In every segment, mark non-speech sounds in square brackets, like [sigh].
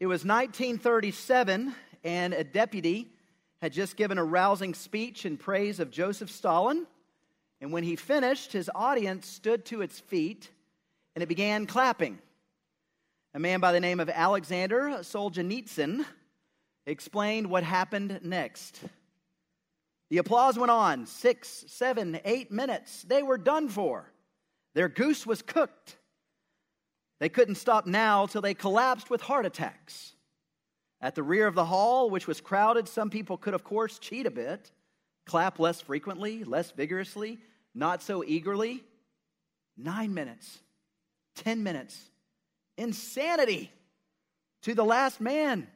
It was 1937, and a deputy had just given a rousing speech in praise of Joseph Stalin. And when he finished, his audience stood to its feet and it began clapping. A man by the name of Alexander Solzhenitsyn explained what happened next. The applause went on six, seven, eight minutes. They were done for. Their goose was cooked. They couldn't stop now till they collapsed with heart attacks. At the rear of the hall, which was crowded, some people could, of course, cheat a bit, clap less frequently, less vigorously, not so eagerly. Nine minutes, 10 minutes. Insanity to the last man.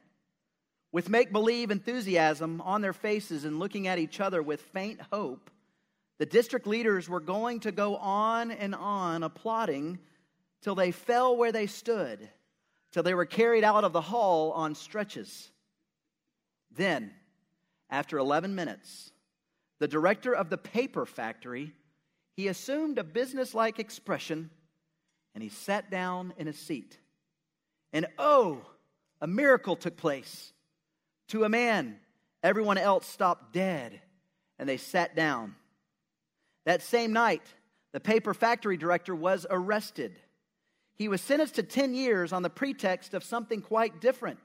With make believe enthusiasm on their faces and looking at each other with faint hope, the district leaders were going to go on and on applauding till they fell where they stood, till they were carried out of the hall on stretches. Then, after 11 minutes, the director of the paper factory, he assumed a businesslike expression and he sat down in a seat. And oh, a miracle took place. To a man, everyone else stopped dead and they sat down. That same night, the paper factory director was arrested he was sentenced to 10 years on the pretext of something quite different.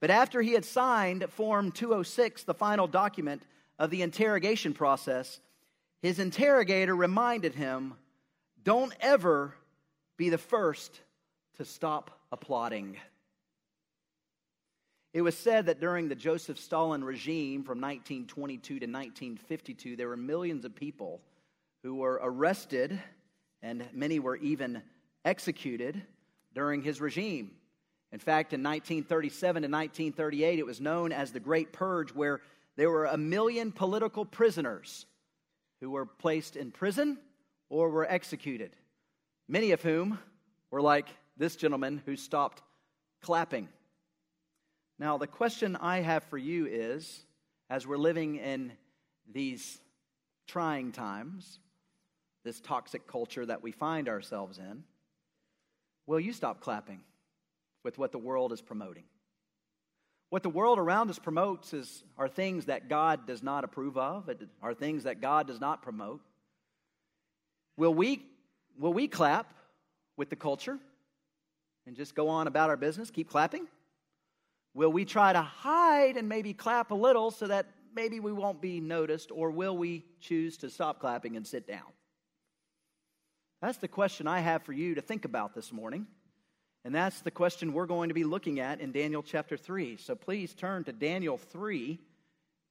But after he had signed Form 206, the final document of the interrogation process, his interrogator reminded him don't ever be the first to stop applauding. It was said that during the Joseph Stalin regime from 1922 to 1952, there were millions of people who were arrested, and many were even executed during his regime. In fact, in 1937 and 1938, it was known as the Great Purge, where there were a million political prisoners who were placed in prison or were executed, many of whom were like this gentleman who stopped clapping. Now, the question I have for you is as we're living in these trying times, this toxic culture that we find ourselves in, will you stop clapping with what the world is promoting? What the world around us promotes is, are things that God does not approve of, are things that God does not promote. Will we, will we clap with the culture and just go on about our business, keep clapping? Will we try to hide and maybe clap a little so that maybe we won't be noticed, or will we choose to stop clapping and sit down? That's the question I have for you to think about this morning. And that's the question we're going to be looking at in Daniel chapter 3. So please turn to Daniel 3,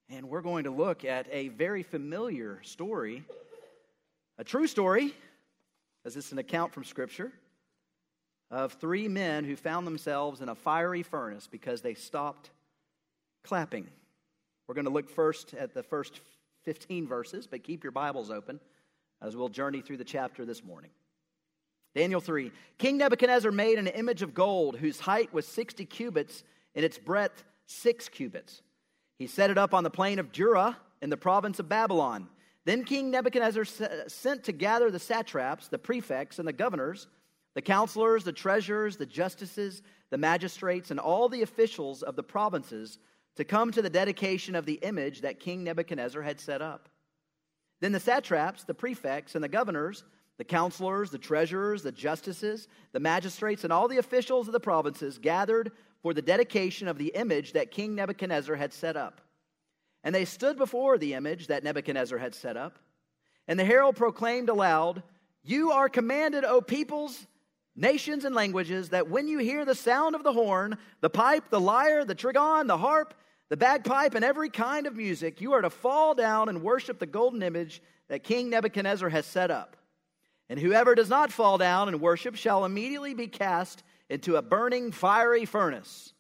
and we're going to look at a very familiar story, a true story, as it's an account from Scripture, of three men who found themselves in a fiery furnace because they stopped clapping. We're going to look first at the first 15 verses, but keep your Bibles open as we'll journey through the chapter this morning. Daniel 3 King Nebuchadnezzar made an image of gold whose height was 60 cubits and its breadth 6 cubits. He set it up on the plain of Dura in the province of Babylon. Then King Nebuchadnezzar sent to gather the satraps, the prefects, and the governors, the counselors, the treasurers, the justices, the magistrates, and all the officials of the provinces to come to the dedication of the image that King Nebuchadnezzar had set up. Then the satraps, the prefects, and the governors, the counselors, the treasurers, the justices, the magistrates, and all the officials of the provinces gathered for the dedication of the image that King Nebuchadnezzar had set up. And they stood before the image that Nebuchadnezzar had set up. And the herald proclaimed aloud, You are commanded, O peoples, nations, and languages, that when you hear the sound of the horn, the pipe, the lyre, the trigon, the harp, the bagpipe, and every kind of music, you are to fall down and worship the golden image that King Nebuchadnezzar has set up. And whoever does not fall down and worship shall immediately be cast into a burning fiery furnace.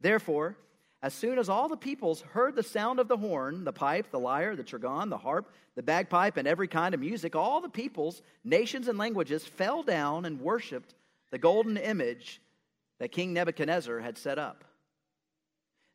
Therefore, as soon as all the peoples heard the sound of the horn, the pipe, the lyre, the trigon, the harp, the bagpipe, and every kind of music, all the peoples, nations, and languages fell down and worshiped the golden image that King Nebuchadnezzar had set up.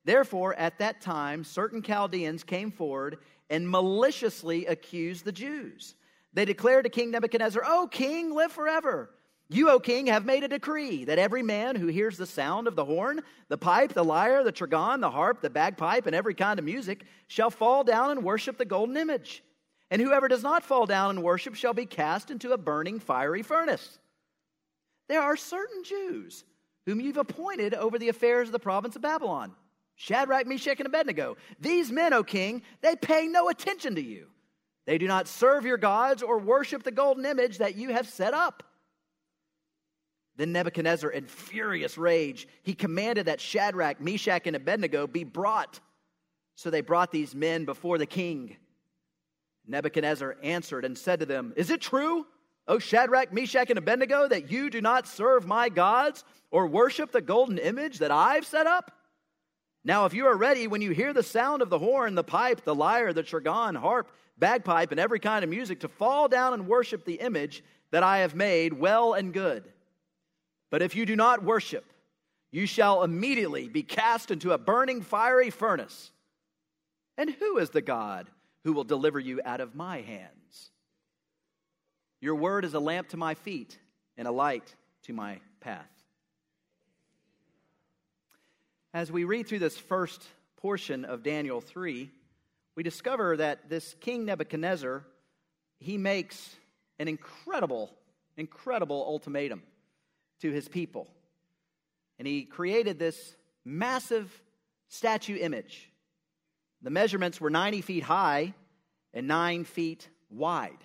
Therefore, at that time, certain Chaldeans came forward and maliciously accused the Jews. They declared to King Nebuchadnezzar, O king, live forever. You, O king, have made a decree that every man who hears the sound of the horn, the pipe, the lyre, the trigon, the harp, the bagpipe, and every kind of music shall fall down and worship the golden image. And whoever does not fall down and worship shall be cast into a burning fiery furnace. There are certain Jews whom you've appointed over the affairs of the province of Babylon Shadrach, Meshach, and Abednego. These men, O king, they pay no attention to you. They do not serve your gods or worship the golden image that you have set up. Then Nebuchadnezzar, in furious rage, he commanded that Shadrach, Meshach, and Abednego be brought. So they brought these men before the king. Nebuchadnezzar answered and said to them, Is it true, O Shadrach, Meshach, and Abednego, that you do not serve my gods or worship the golden image that I've set up? Now, if you are ready, when you hear the sound of the horn, the pipe, the lyre, the trigon, harp, bagpipe, and every kind of music, to fall down and worship the image that I have made, well and good. But if you do not worship, you shall immediately be cast into a burning fiery furnace. And who is the God who will deliver you out of my hands? Your word is a lamp to my feet and a light to my path. As we read through this first portion of Daniel 3, we discover that this King Nebuchadnezzar, he makes an incredible, incredible ultimatum to his people. And he created this massive statue image. The measurements were 90 feet high and 9 feet wide.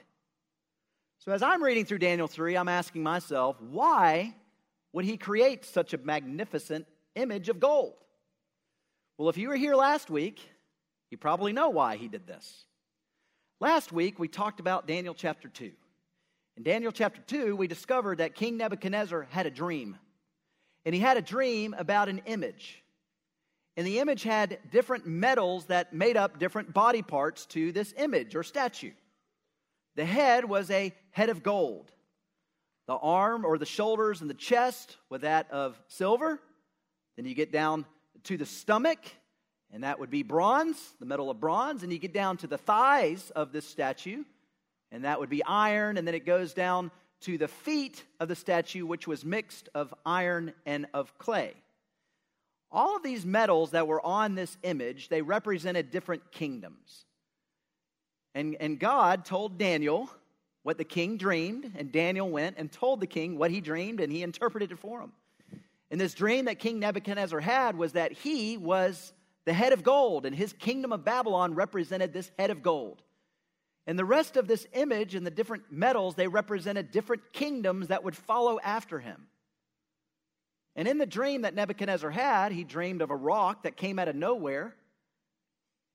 So, as I'm reading through Daniel 3, I'm asking myself, why would he create such a magnificent image of gold? Well, if you were here last week, you probably know why he did this. Last week, we talked about Daniel chapter 2. In Daniel chapter 2, we discovered that King Nebuchadnezzar had a dream. And he had a dream about an image. And the image had different metals that made up different body parts to this image or statue. The head was a head of gold. The arm or the shoulders and the chest were that of silver. Then you get down to the stomach, and that would be bronze, the metal of bronze. And you get down to the thighs of this statue, and that would be iron, and then it goes down to the feet of the statue, which was mixed of iron and of clay. All of these metals that were on this image, they represented different kingdoms. And, and God told Daniel what the king dreamed, and Daniel went and told the king what he dreamed, and he interpreted it for him. And this dream that King Nebuchadnezzar had was that he was the head of gold, and his kingdom of Babylon represented this head of gold. And the rest of this image and the different metals, they represented different kingdoms that would follow after him. And in the dream that Nebuchadnezzar had, he dreamed of a rock that came out of nowhere.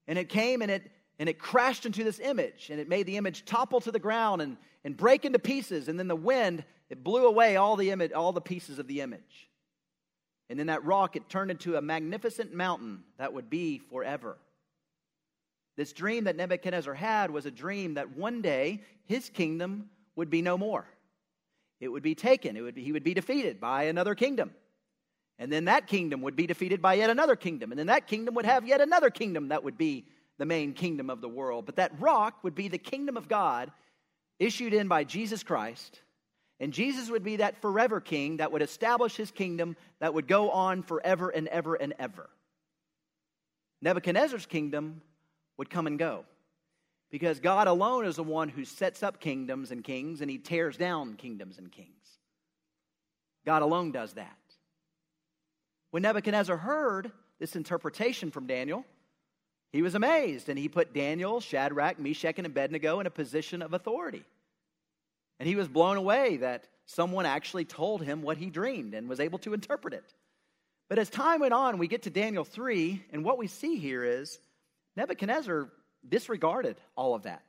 And it came and it and it crashed into this image, and it made the image topple to the ground and, and break into pieces. And then the wind, it blew away all the image, all the pieces of the image. And then that rock, it turned into a magnificent mountain that would be forever. This dream that Nebuchadnezzar had was a dream that one day his kingdom would be no more. It would be taken, it would be, he would be defeated by another kingdom. And then that kingdom would be defeated by yet another kingdom. And then that kingdom would have yet another kingdom that would be the main kingdom of the world. But that rock would be the kingdom of God issued in by Jesus Christ. And Jesus would be that forever king that would establish his kingdom that would go on forever and ever and ever. Nebuchadnezzar's kingdom would come and go. Because God alone is the one who sets up kingdoms and kings, and he tears down kingdoms and kings. God alone does that. When Nebuchadnezzar heard this interpretation from Daniel, he was amazed, and he put Daniel, Shadrach, Meshach, and Abednego in a position of authority. And he was blown away that someone actually told him what he dreamed and was able to interpret it. But as time went on, we get to Daniel 3, and what we see here is Nebuchadnezzar disregarded all of that.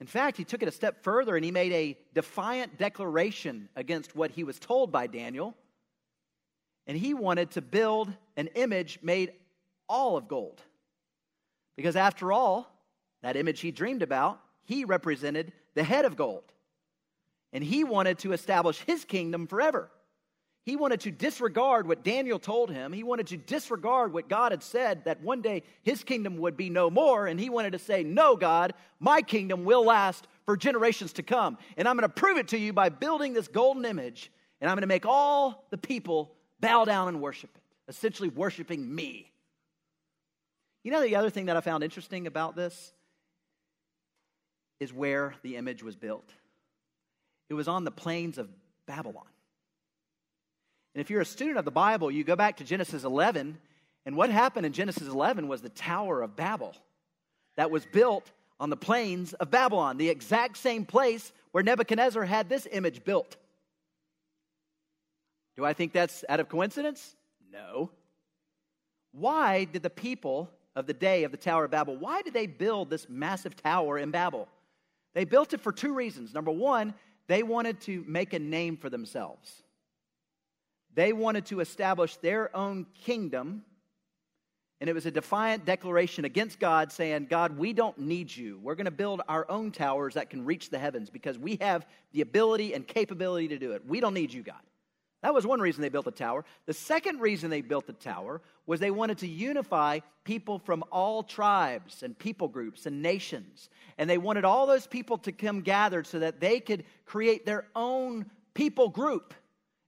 In fact, he took it a step further and he made a defiant declaration against what he was told by Daniel. And he wanted to build an image made all of gold. Because after all, that image he dreamed about, he represented the head of gold. And he wanted to establish his kingdom forever. He wanted to disregard what Daniel told him. He wanted to disregard what God had said that one day his kingdom would be no more. And he wanted to say, No, God, my kingdom will last for generations to come. And I'm going to prove it to you by building this golden image. And I'm going to make all the people bow down and worship it, essentially worshiping me. You know, the other thing that I found interesting about this is where the image was built. It was on the plains of Babylon. And if you're a student of the Bible, you go back to Genesis 11, and what happened in Genesis 11 was the Tower of Babel that was built on the plains of Babylon, the exact same place where Nebuchadnezzar had this image built. Do I think that's out of coincidence? No. Why did the people of the day of the Tower of Babel, why did they build this massive tower in Babel? They built it for two reasons. Number one, they wanted to make a name for themselves. They wanted to establish their own kingdom, and it was a defiant declaration against God saying, God, we don't need you. We're going to build our own towers that can reach the heavens because we have the ability and capability to do it. We don't need you, God. That was one reason they built the tower. The second reason they built the tower was they wanted to unify people from all tribes and people groups and nations. And they wanted all those people to come gathered so that they could create their own people group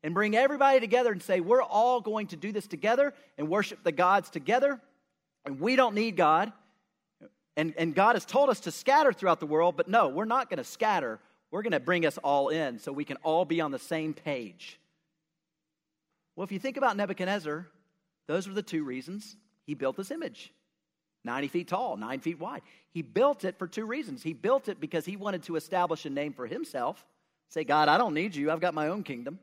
and bring everybody together and say, We're all going to do this together and worship the gods together. And we don't need God. And, and God has told us to scatter throughout the world, but no, we're not going to scatter. We're going to bring us all in so we can all be on the same page. Well, if you think about Nebuchadnezzar, those were the two reasons he built this image 90 feet tall, nine feet wide. He built it for two reasons. He built it because he wanted to establish a name for himself. Say, God, I don't need you, I've got my own kingdom.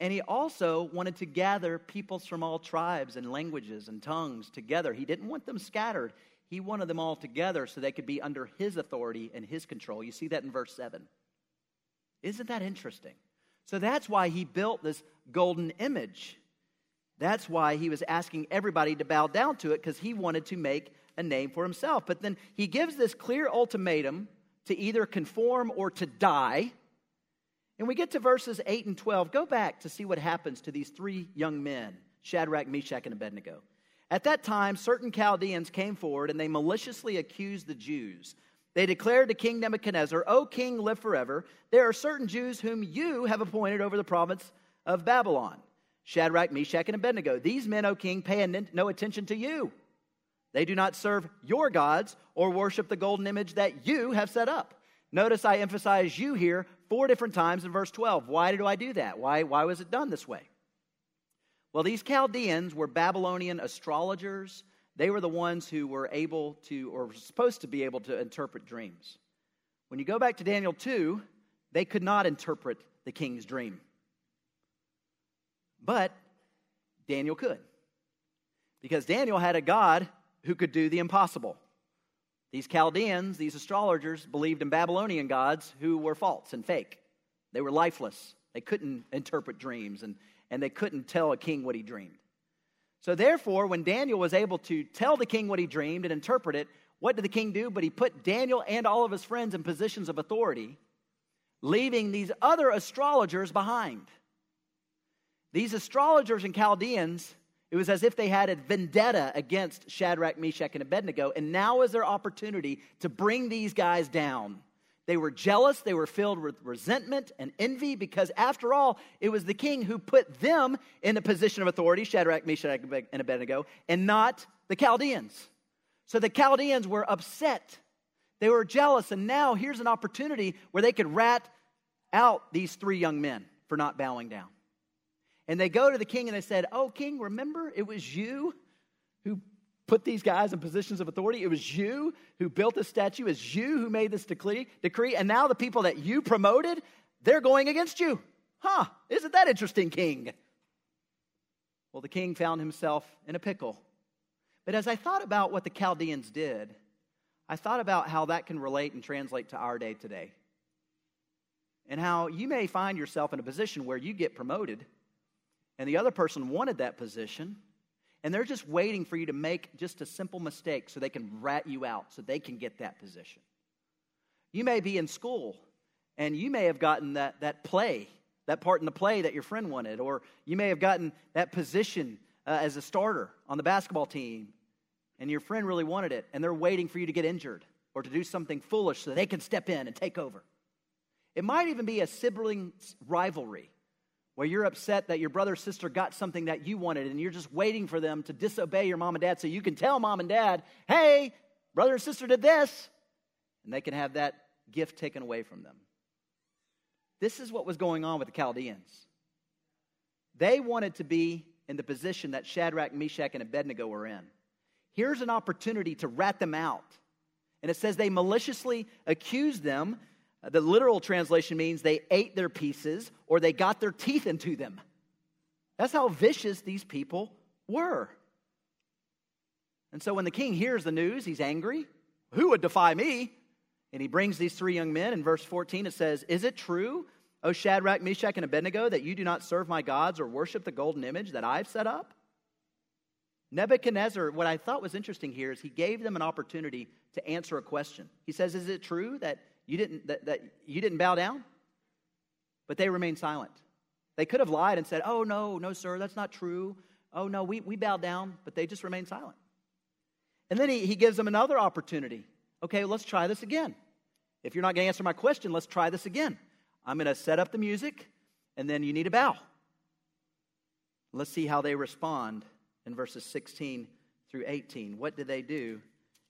And he also wanted to gather peoples from all tribes and languages and tongues together. He didn't want them scattered. He wanted them all together so they could be under his authority and his control. You see that in verse 7. Isn't that interesting? So that's why he built this golden image. That's why he was asking everybody to bow down to it because he wanted to make a name for himself. But then he gives this clear ultimatum to either conform or to die. And we get to verses 8 and 12. Go back to see what happens to these three young men Shadrach, Meshach, and Abednego. At that time, certain Chaldeans came forward and they maliciously accused the Jews. They declared to King Nebuchadnezzar, O king, live forever. There are certain Jews whom you have appointed over the province of Babylon Shadrach, Meshach, and Abednego. These men, O king, pay no attention to you. They do not serve your gods or worship the golden image that you have set up. Notice I emphasize you here four different times in verse 12. Why do I do that? Why, why was it done this way? Well, these Chaldeans were Babylonian astrologers. They were the ones who were able to, or were supposed to be able to interpret dreams. When you go back to Daniel 2, they could not interpret the king's dream. But Daniel could. Because Daniel had a God who could do the impossible. These Chaldeans, these astrologers, believed in Babylonian gods who were false and fake. They were lifeless. They couldn't interpret dreams and, and they couldn't tell a king what he dreamed. So, therefore, when Daniel was able to tell the king what he dreamed and interpret it, what did the king do? But he put Daniel and all of his friends in positions of authority, leaving these other astrologers behind. These astrologers and Chaldeans, it was as if they had a vendetta against Shadrach, Meshach, and Abednego, and now is their opportunity to bring these guys down. They were jealous, they were filled with resentment and envy because, after all, it was the king who put them in a position of authority, Shadrach, Meshach, and Abednego, and not the Chaldeans. So the Chaldeans were upset. They were jealous, and now here's an opportunity where they could rat out these three young men for not bowing down. And they go to the king and they said, Oh, king, remember it was you who put these guys in positions of authority. It was you who built this statue. It was you who made this decree, decree. And now the people that you promoted, they're going against you. Huh, isn't that interesting, king? Well, the king found himself in a pickle. But as I thought about what the Chaldeans did, I thought about how that can relate and translate to our day today. And how you may find yourself in a position where you get promoted and the other person wanted that position, and they're just waiting for you to make just a simple mistake so they can rat you out, so they can get that position. You may be in school, and you may have gotten that, that play that part in the play that your friend wanted, or you may have gotten that position uh, as a starter on the basketball team, and your friend really wanted it, and they're waiting for you to get injured or to do something foolish so they can step in and take over. It might even be a sibling rivalry where you're upset that your brother or sister got something that you wanted and you're just waiting for them to disobey your mom and dad so you can tell mom and dad, hey, brother or sister did this, and they can have that gift taken away from them. This is what was going on with the Chaldeans. They wanted to be in the position that Shadrach, Meshach, and Abednego were in. Here's an opportunity to rat them out. And it says they maliciously accused them. The literal translation means they ate their pieces or they got their teeth into them. That's how vicious these people were. And so when the king hears the news, he's angry. Who would defy me? And he brings these three young men. In verse 14, it says, Is it true, O Shadrach, Meshach, and Abednego, that you do not serve my gods or worship the golden image that I've set up? Nebuchadnezzar, what I thought was interesting here is he gave them an opportunity to answer a question. He says, Is it true that you didn't, that, that you didn't bow down? But they remained silent. They could have lied and said, Oh, no, no, sir, that's not true. Oh, no, we, we bowed down, but they just remained silent. And then he, he gives them another opportunity. Okay, let's try this again. If you're not going to answer my question, let's try this again. I'm going to set up the music, and then you need to bow. Let's see how they respond in verses 16 through 18. What did they do?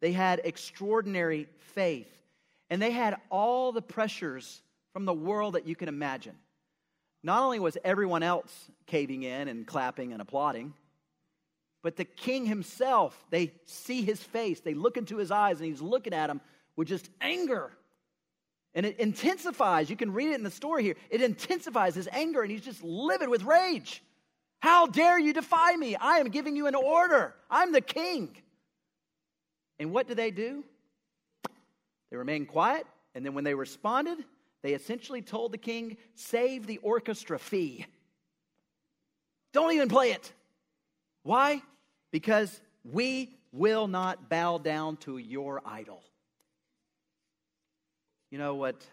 They had extraordinary faith, and they had all the pressures from the world that you can imagine. Not only was everyone else caving in and clapping and applauding, but the king himself, they see his face, they look into his eyes, and he's looking at them with just anger. And it intensifies. You can read it in the story here. It intensifies his anger, and he's just livid with rage. How dare you defy me? I am giving you an order. I'm the king. And what do they do? They remain quiet, and then when they responded, they essentially told the king, Save the orchestra fee. Don't even play it. Why? Because we will not bow down to your idol. You know what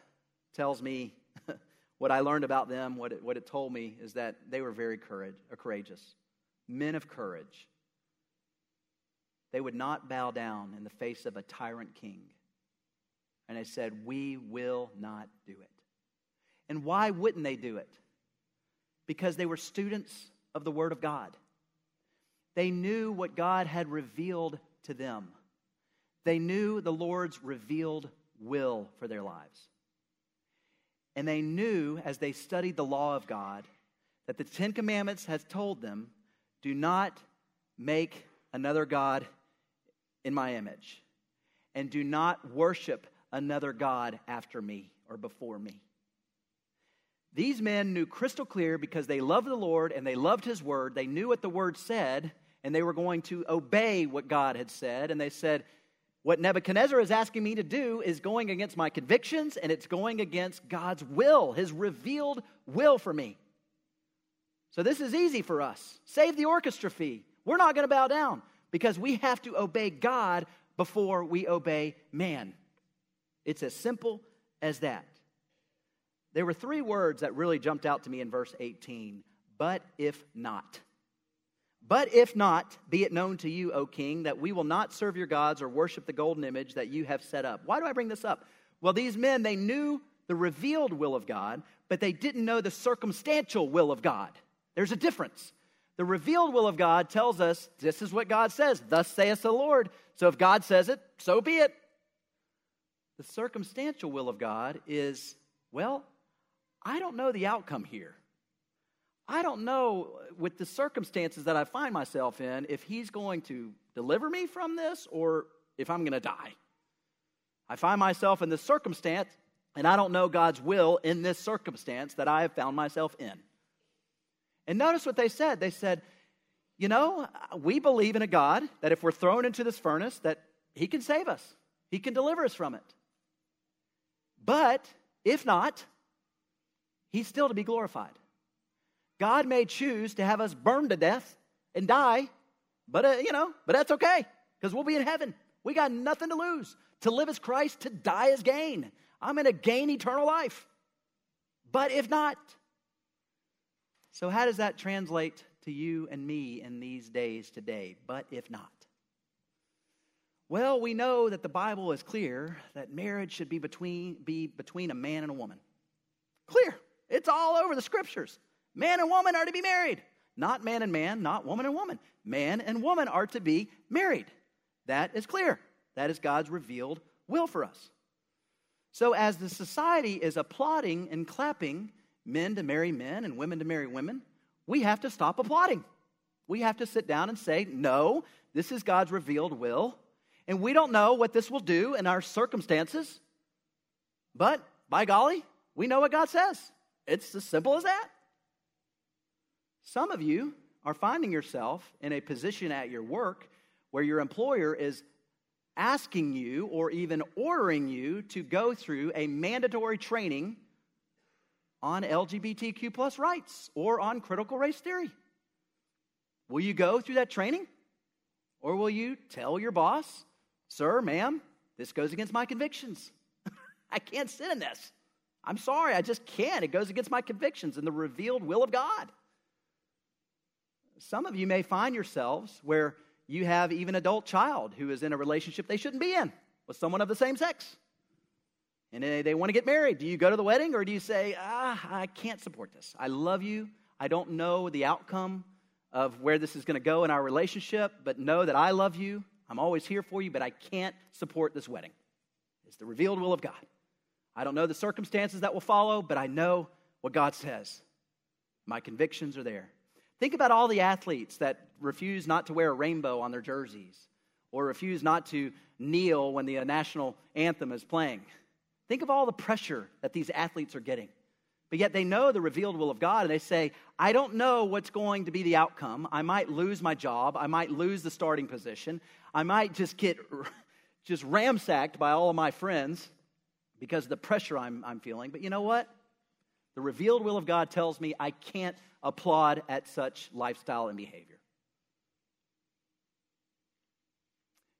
tells me, [laughs] what I learned about them, what it, what it told me is that they were very courage, courageous, men of courage. They would not bow down in the face of a tyrant king. And they said, We will not do it. And why wouldn't they do it? Because they were students of the Word of God. They knew what God had revealed to them. They knew the Lord's revealed will for their lives. And they knew as they studied the law of God that the Ten Commandments has told them do not make another God in my image, and do not worship another God after me or before me. These men knew crystal clear because they loved the Lord and they loved His word. They knew what the word said, and they were going to obey what God had said. And they said, What Nebuchadnezzar is asking me to do is going against my convictions, and it's going against God's will, his revealed will for me. So this is easy for us. Save the orchestra fee. We're not going to bow down because we have to obey God before we obey man. It's as simple as that. There were three words that really jumped out to me in verse 18 but if not. But if not, be it known to you, O king, that we will not serve your gods or worship the golden image that you have set up. Why do I bring this up? Well, these men, they knew the revealed will of God, but they didn't know the circumstantial will of God. There's a difference. The revealed will of God tells us this is what God says, thus saith the Lord. So if God says it, so be it. The circumstantial will of God is, well, I don't know the outcome here. I don't know with the circumstances that I find myself in if he's going to deliver me from this or if I'm going to die. I find myself in this circumstance. And I don't know God's will in this circumstance that I have found myself in. And notice what they said. They said, you know, we believe in a God that if we're thrown into this furnace, that he can save us. He can deliver us from it. But if not, he's still to be glorified. God may choose to have us burned to death and die, but uh, you know, but that's okay because we'll be in heaven. We got nothing to lose. To live as Christ, to die as gain. I'm going to gain eternal life. But if not, so how does that translate to you and me in these days today? But if not. Well, we know that the Bible is clear that marriage should be between, be between a man and a woman. Clear. It's all over the scriptures. Man and woman are to be married. Not man and man, not woman and woman. Man and woman are to be married. That is clear. That is God's revealed will for us. So, as the society is applauding and clapping men to marry men and women to marry women, we have to stop applauding. We have to sit down and say, no, this is God's revealed will. And we don't know what this will do in our circumstances. But by golly, we know what God says. It's as simple as that. Some of you are finding yourself in a position at your work where your employer is asking you or even ordering you to go through a mandatory training on LGBTQ plus rights or on critical race theory. Will you go through that training? Or will you tell your boss, sir, ma'am, this goes against my convictions? [laughs] I can't sit in this. I'm sorry, I just can't. It goes against my convictions and the revealed will of God. Some of you may find yourselves where you have even adult child who is in a relationship they shouldn't be in with someone of the same sex. And they, they want to get married. Do you go to the wedding or do you say, ah, I can't support this? I love you. I don't know the outcome of where this is going to go in our relationship, but know that I love you. I'm always here for you, but I can't support this wedding. It's the revealed will of God. I don't know the circumstances that will follow, but I know what God says. My convictions are there. Think about all the athletes that refuse not to wear a rainbow on their jerseys or refuse not to kneel when the national anthem is playing. Think of all the pressure that these athletes are getting. But yet they know the revealed will of God and they say, I don't know what's going to be the outcome. I might lose my job. I might lose the starting position. I might just get [laughs] just ramsacked by all of my friends because of the pressure I'm, I'm feeling. But you know what? The revealed will of God tells me I can't applaud at such lifestyle and behavior.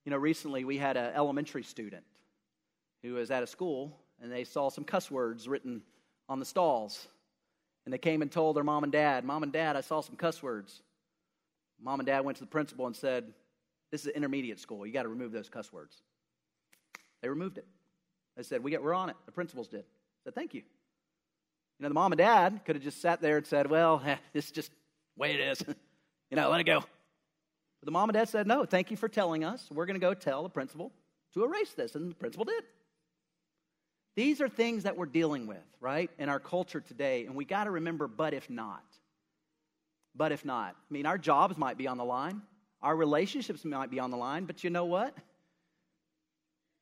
You know, recently we had an elementary student who was at a school and they saw some cuss words written on the stalls. And they came and told their mom and dad, Mom and dad, I saw some cuss words. Mom and dad went to the principal and said, This is an intermediate school. You got to remove those cuss words. They removed it. They said, we get, We're on it. The principals did. I said, Thank you. You know, the mom and dad could have just sat there and said, Well, [laughs] this is just the way it is. [laughs] you know, let it go. But the mom and dad said, No, thank you for telling us. We're going to go tell the principal to erase this. And the principal did. These are things that we're dealing with, right, in our culture today. And we got to remember, but if not. But if not. I mean, our jobs might be on the line, our relationships might be on the line, but you know what?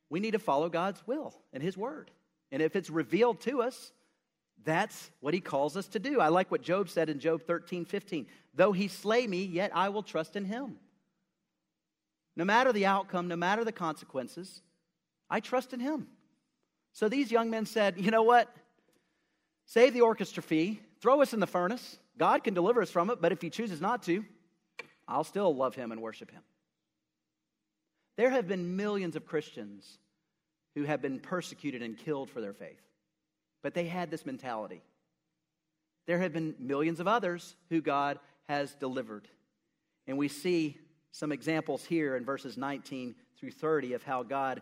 We need to follow God's will and His word. And if it's revealed to us, that's what he calls us to do. I like what Job said in Job 13, 15. Though he slay me, yet I will trust in him. No matter the outcome, no matter the consequences, I trust in him. So these young men said, you know what? Save the orchestra fee, throw us in the furnace. God can deliver us from it, but if he chooses not to, I'll still love him and worship him. There have been millions of Christians who have been persecuted and killed for their faith. But they had this mentality. There have been millions of others who God has delivered. And we see some examples here in verses 19 through 30 of how God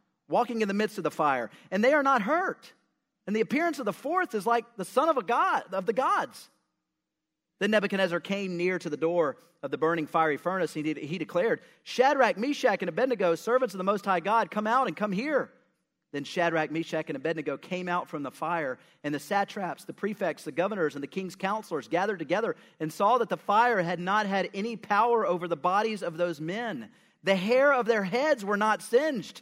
walking in the midst of the fire, and they are not hurt. And the appearance of the fourth is like the son of a god of the gods. Then Nebuchadnezzar came near to the door of the burning fiery furnace. He, he declared, Shadrach, Meshach, and Abednego, servants of the Most High God, come out and come here. Then Shadrach, Meshach, and Abednego came out from the fire, and the satraps, the prefects, the governors, and the king's counselors gathered together and saw that the fire had not had any power over the bodies of those men. The hair of their heads were not singed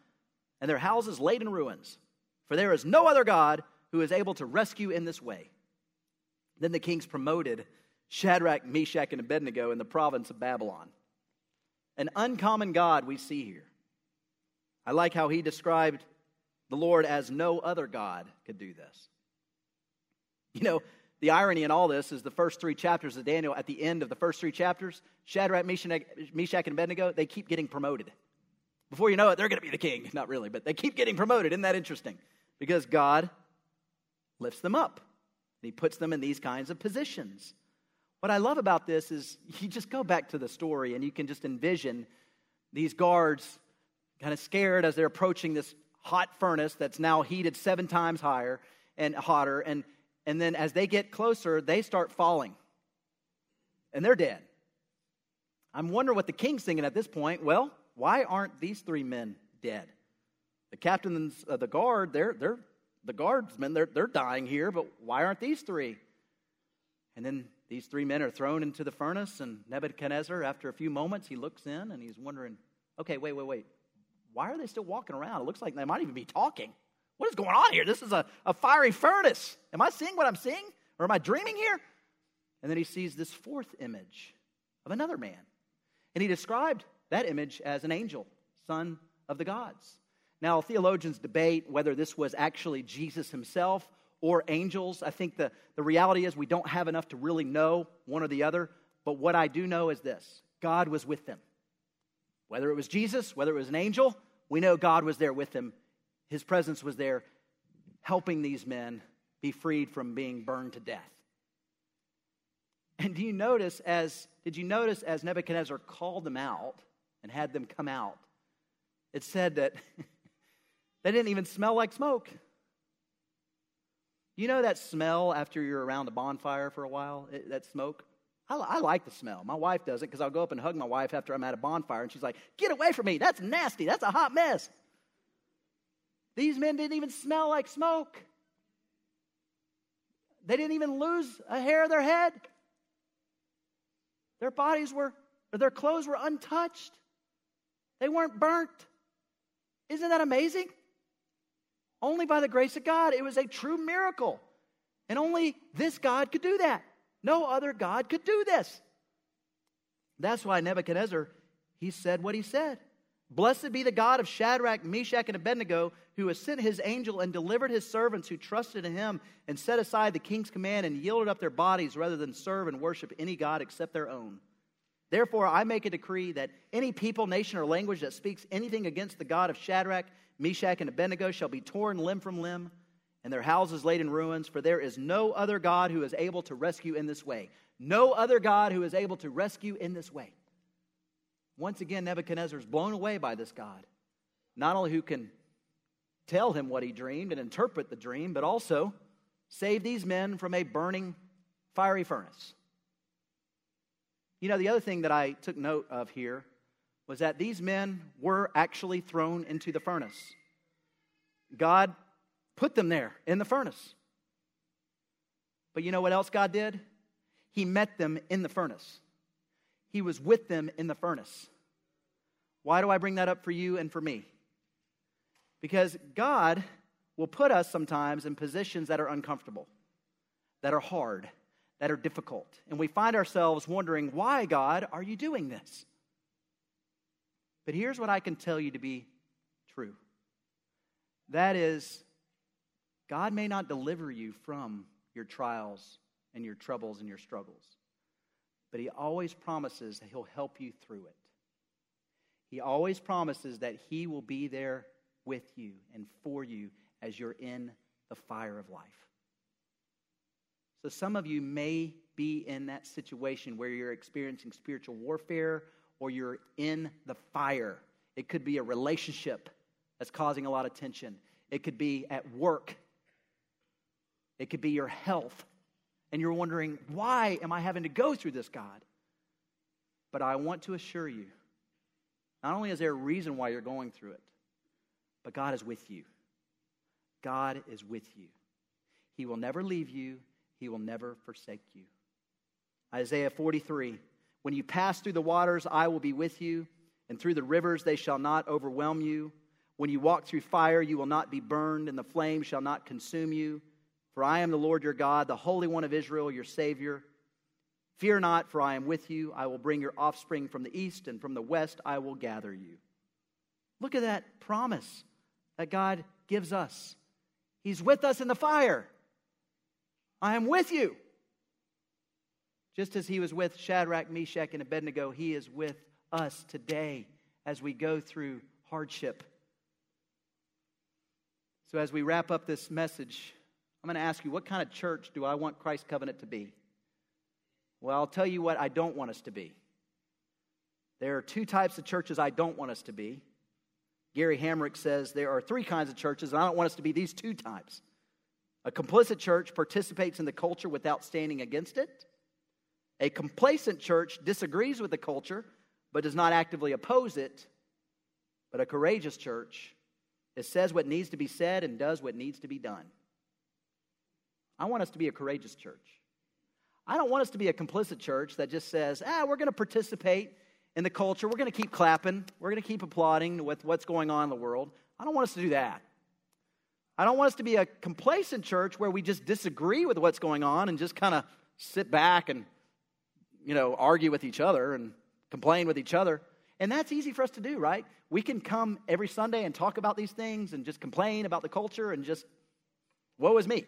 and their houses laid in ruins. For there is no other God who is able to rescue in this way. Then the kings promoted Shadrach, Meshach, and Abednego in the province of Babylon. An uncommon God we see here. I like how he described the Lord as no other God could do this. You know, the irony in all this is the first three chapters of Daniel, at the end of the first three chapters, Shadrach, Meshach, and Abednego, they keep getting promoted. Before you know it, they're going to be the king. Not really, but they keep getting promoted. Isn't that interesting? Because God lifts them up. And he puts them in these kinds of positions. What I love about this is you just go back to the story and you can just envision these guards kind of scared as they're approaching this hot furnace that's now heated seven times higher and hotter. And, and then as they get closer, they start falling. And they're dead. I'm wondering what the king's thinking at this point. Well, why aren't these three men dead? The captains of the guard, they're, they're the guardsmen, they're, they're dying here, but why aren't these three? And then these three men are thrown into the furnace, and Nebuchadnezzar, after a few moments, he looks in and he's wondering, okay, wait, wait, wait. Why are they still walking around? It looks like they might even be talking. What is going on here? This is a, a fiery furnace. Am I seeing what I'm seeing? Or am I dreaming here? And then he sees this fourth image of another man. And he described that image as an angel, son of the gods. Now, theologians debate whether this was actually Jesus himself or angels. I think the, the reality is we don't have enough to really know one or the other, but what I do know is this God was with them. Whether it was Jesus, whether it was an angel, we know God was there with them. His presence was there helping these men be freed from being burned to death. And do you notice as did you notice as Nebuchadnezzar called them out and had them come out, it said that [laughs] they didn't even smell like smoke. You know that smell after you're around a bonfire for a while? It, that smoke? I, I, like the smell. My wife does it because I'll go up and hug my wife after I'm at a bonfire, and she's like, Get away from me. That's nasty. That's a hot mess. These men didn't even smell like smoke. They didn't even lose a hair of their head. Their bodies were, or their clothes were untouched. They weren't burnt. Isn't that amazing? Only by the grace of God. It was a true miracle. And only this God could do that. No other God could do this. That's why Nebuchadnezzar, he said what he said. Blessed be the God of Shadrach, Meshach, and Abednego, who has sent his angel and delivered his servants who trusted in him and set aside the king's command and yielded up their bodies rather than serve and worship any God except their own. Therefore, I make a decree that any people, nation, or language that speaks anything against the God of Shadrach, Meshach, and Abednego shall be torn limb from limb, and their houses laid in ruins, for there is no other God who is able to rescue in this way. No other God who is able to rescue in this way. Once again, Nebuchadnezzar is blown away by this God, not only who can tell him what he dreamed and interpret the dream, but also save these men from a burning, fiery furnace. You know, the other thing that I took note of here was that these men were actually thrown into the furnace. God put them there in the furnace. But you know what else God did? He met them in the furnace. He was with them in the furnace. Why do I bring that up for you and for me? Because God will put us sometimes in positions that are uncomfortable, that are hard, that are difficult. And we find ourselves wondering, why, God, are you doing this? But here's what I can tell you to be true that is, God may not deliver you from your trials and your troubles and your struggles, but He always promises that He'll help you through it. He always promises that He will be there with you and for you as you're in the fire of life. So, some of you may be in that situation where you're experiencing spiritual warfare or you're in the fire. It could be a relationship that's causing a lot of tension, it could be at work, it could be your health. And you're wondering, why am I having to go through this, God? But I want to assure you, not only is there a reason why you're going through it, but God is with you. God is with you. He will never leave you, He will never forsake you. Isaiah 43 When you pass through the waters, I will be with you, and through the rivers, they shall not overwhelm you. When you walk through fire, you will not be burned, and the flame shall not consume you. For I am the Lord your God, the Holy One of Israel, your Savior. Fear not, for I am with you. I will bring your offspring from the east, and from the west I will gather you. Look at that promise that God gives us. He's with us in the fire. I am with you. Just as he was with Shadrach, Meshach, and Abednego, he is with us today as we go through hardship. So, as we wrap up this message, I'm going to ask you what kind of church do I want Christ Covenant to be? Well, I'll tell you what I don't want us to be. There are two types of churches I don't want us to be. Gary Hamrick says there are three kinds of churches, and I don't want us to be these two types. A complicit church participates in the culture without standing against it. A complacent church disagrees with the culture but does not actively oppose it. But a courageous church it says what needs to be said and does what needs to be done. I want us to be a courageous church. I don't want us to be a complicit church that just says, ah, we're going to participate in the culture. We're going to keep clapping. We're going to keep applauding with what's going on in the world. I don't want us to do that. I don't want us to be a complacent church where we just disagree with what's going on and just kind of sit back and, you know, argue with each other and complain with each other. And that's easy for us to do, right? We can come every Sunday and talk about these things and just complain about the culture and just, woe is me.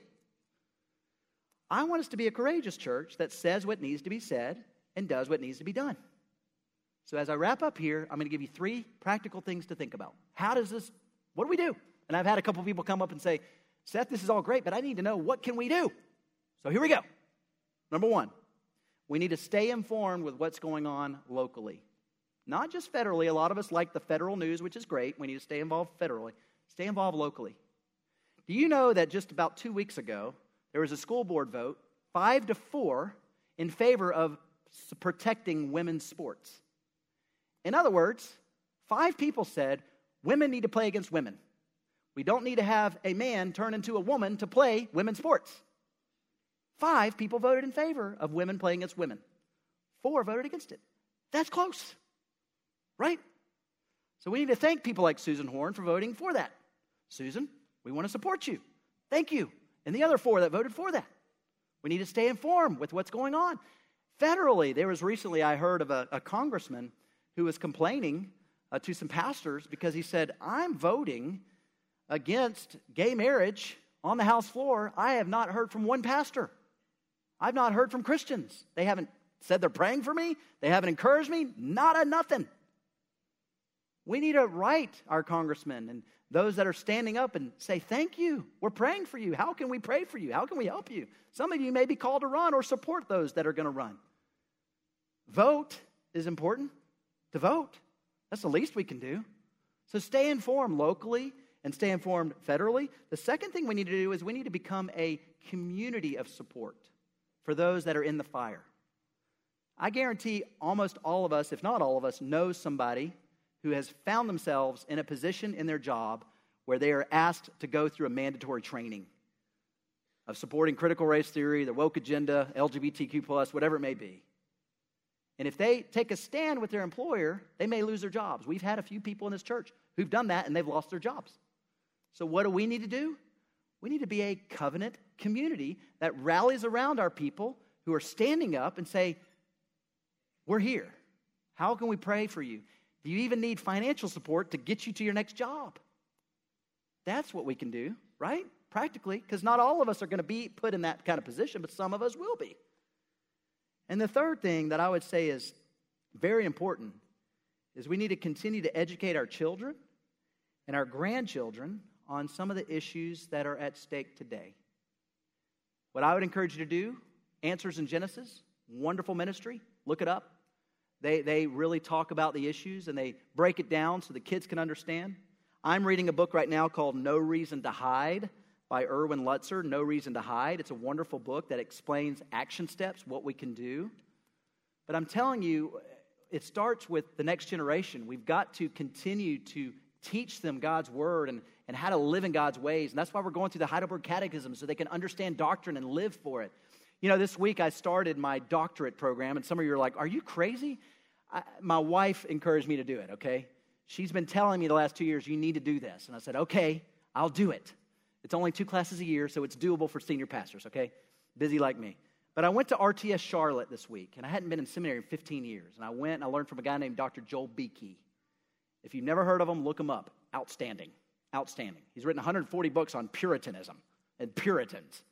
I want us to be a courageous church that says what needs to be said and does what needs to be done. So, as I wrap up here, I'm going to give you three practical things to think about. How does this, what do we do? And I've had a couple people come up and say, Seth, this is all great, but I need to know what can we do? So, here we go. Number one, we need to stay informed with what's going on locally. Not just federally. A lot of us like the federal news, which is great. We need to stay involved federally. Stay involved locally. Do you know that just about two weeks ago, there was a school board vote, five to four, in favor of protecting women's sports? In other words, five people said women need to play against women. We don't need to have a man turn into a woman to play women's sports. Five people voted in favor of women playing against women. Four voted against it. That's close, right? So we need to thank people like Susan Horn for voting for that. Susan, we want to support you. Thank you. And the other four that voted for that. We need to stay informed with what's going on. Federally, there was recently, I heard of a, a congressman who was complaining uh, to some pastors because he said, I'm voting against gay marriage on the House floor. I have not heard from one pastor. I've not heard from Christians. They haven't said they're praying for me, they haven't encouraged me, not a nothing. We need to write our congressmen and those that are standing up and say, Thank you. We're praying for you. How can we pray for you? How can we help you? Some of you may be called to run or support those that are going to run. Vote is important to vote. That's the least we can do. So stay informed locally and stay informed federally. The second thing we need to do is we need to become a community of support for those that are in the fire. I guarantee almost all of us, if not all of us, know somebody who has found themselves in a position in their job where they are asked to go through a mandatory training of supporting critical race theory, the woke agenda, LGBTQ, plus, whatever it may be. And if they take a stand with their employer, they may lose their jobs. We've had a few people in this church who've done that and they've lost their jobs. So, what do we need to do? We need to be a covenant community that rallies around our people who are standing up and say, We're here. How can we pray for you? Do you even need financial support to get you to your next job? That's what we can do, right? Practically, because not all of us are going to be put in that kind of position, but some of us will be. And the third thing that I would say is very important is we need to continue to educate our children and our grandchildren on some of the issues that are at stake today. What I would encourage you to do, Answers in Genesis, wonderful ministry, look it up. They, they really talk about the issues and they break it down so the kids can understand. I'm reading a book right now called No Reason to Hide by Erwin Lutzer, No Reason to Hide. It's a wonderful book that explains action steps, what we can do. But I'm telling you, it starts with the next generation. We've got to continue to teach them God's word and, and how to live in God's ways. And that's why we're going through the Heidelberg Catechism so they can understand doctrine and live for it. You know, this week I started my doctorate program, and some of you are like, Are you crazy? I, my wife encouraged me to do it, okay? She's been telling me the last two years, You need to do this. And I said, Okay, I'll do it. It's only two classes a year, so it's doable for senior pastors, okay? Busy like me. But I went to RTS Charlotte this week, and I hadn't been in seminary in 15 years. And I went and I learned from a guy named Dr. Joel Beeke. If you've never heard of him, look him up. Outstanding. Outstanding. He's written 140 books on Puritanism and Puritans.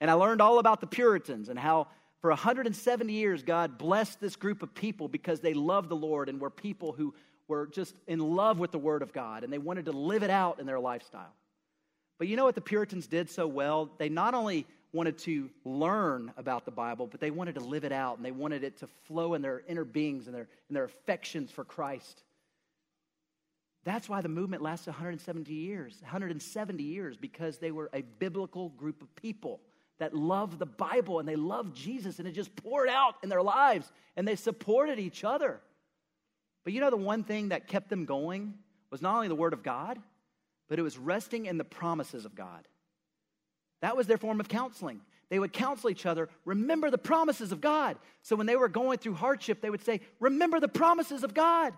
And I learned all about the Puritans and how for 170 years God blessed this group of people because they loved the Lord and were people who were just in love with the Word of God and they wanted to live it out in their lifestyle. But you know what the Puritans did so well? They not only wanted to learn about the Bible, but they wanted to live it out and they wanted it to flow in their inner beings and their, in their affections for Christ. That's why the movement lasted 170 years, 170 years, because they were a biblical group of people that loved the Bible and they loved Jesus and it just poured out in their lives and they supported each other. But you know, the one thing that kept them going was not only the Word of God, but it was resting in the promises of God. That was their form of counseling. They would counsel each other, remember the promises of God. So when they were going through hardship, they would say, Remember the promises of God.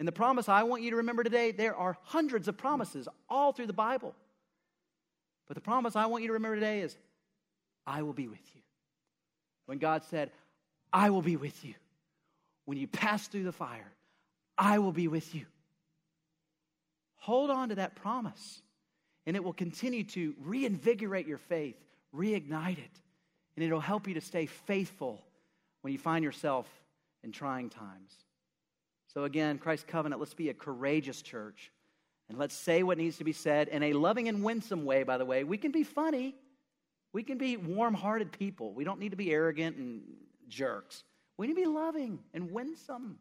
And the promise I want you to remember today, there are hundreds of promises all through the Bible. But the promise I want you to remember today is I will be with you. When God said, I will be with you. When you pass through the fire, I will be with you. Hold on to that promise, and it will continue to reinvigorate your faith, reignite it, and it'll help you to stay faithful when you find yourself in trying times. So, again, Christ's Covenant, let's be a courageous church. And let's say what needs to be said in a loving and winsome way, by the way. We can be funny. We can be warm hearted people. We don't need to be arrogant and jerks. We need to be loving and winsome.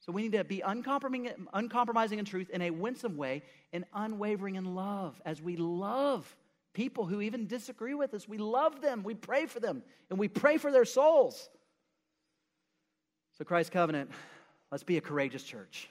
So we need to be uncompromising, uncompromising in truth in a winsome way and unwavering in love as we love people who even disagree with us. We love them, we pray for them, and we pray for their souls. So, Christ's Covenant, Let's be a courageous church.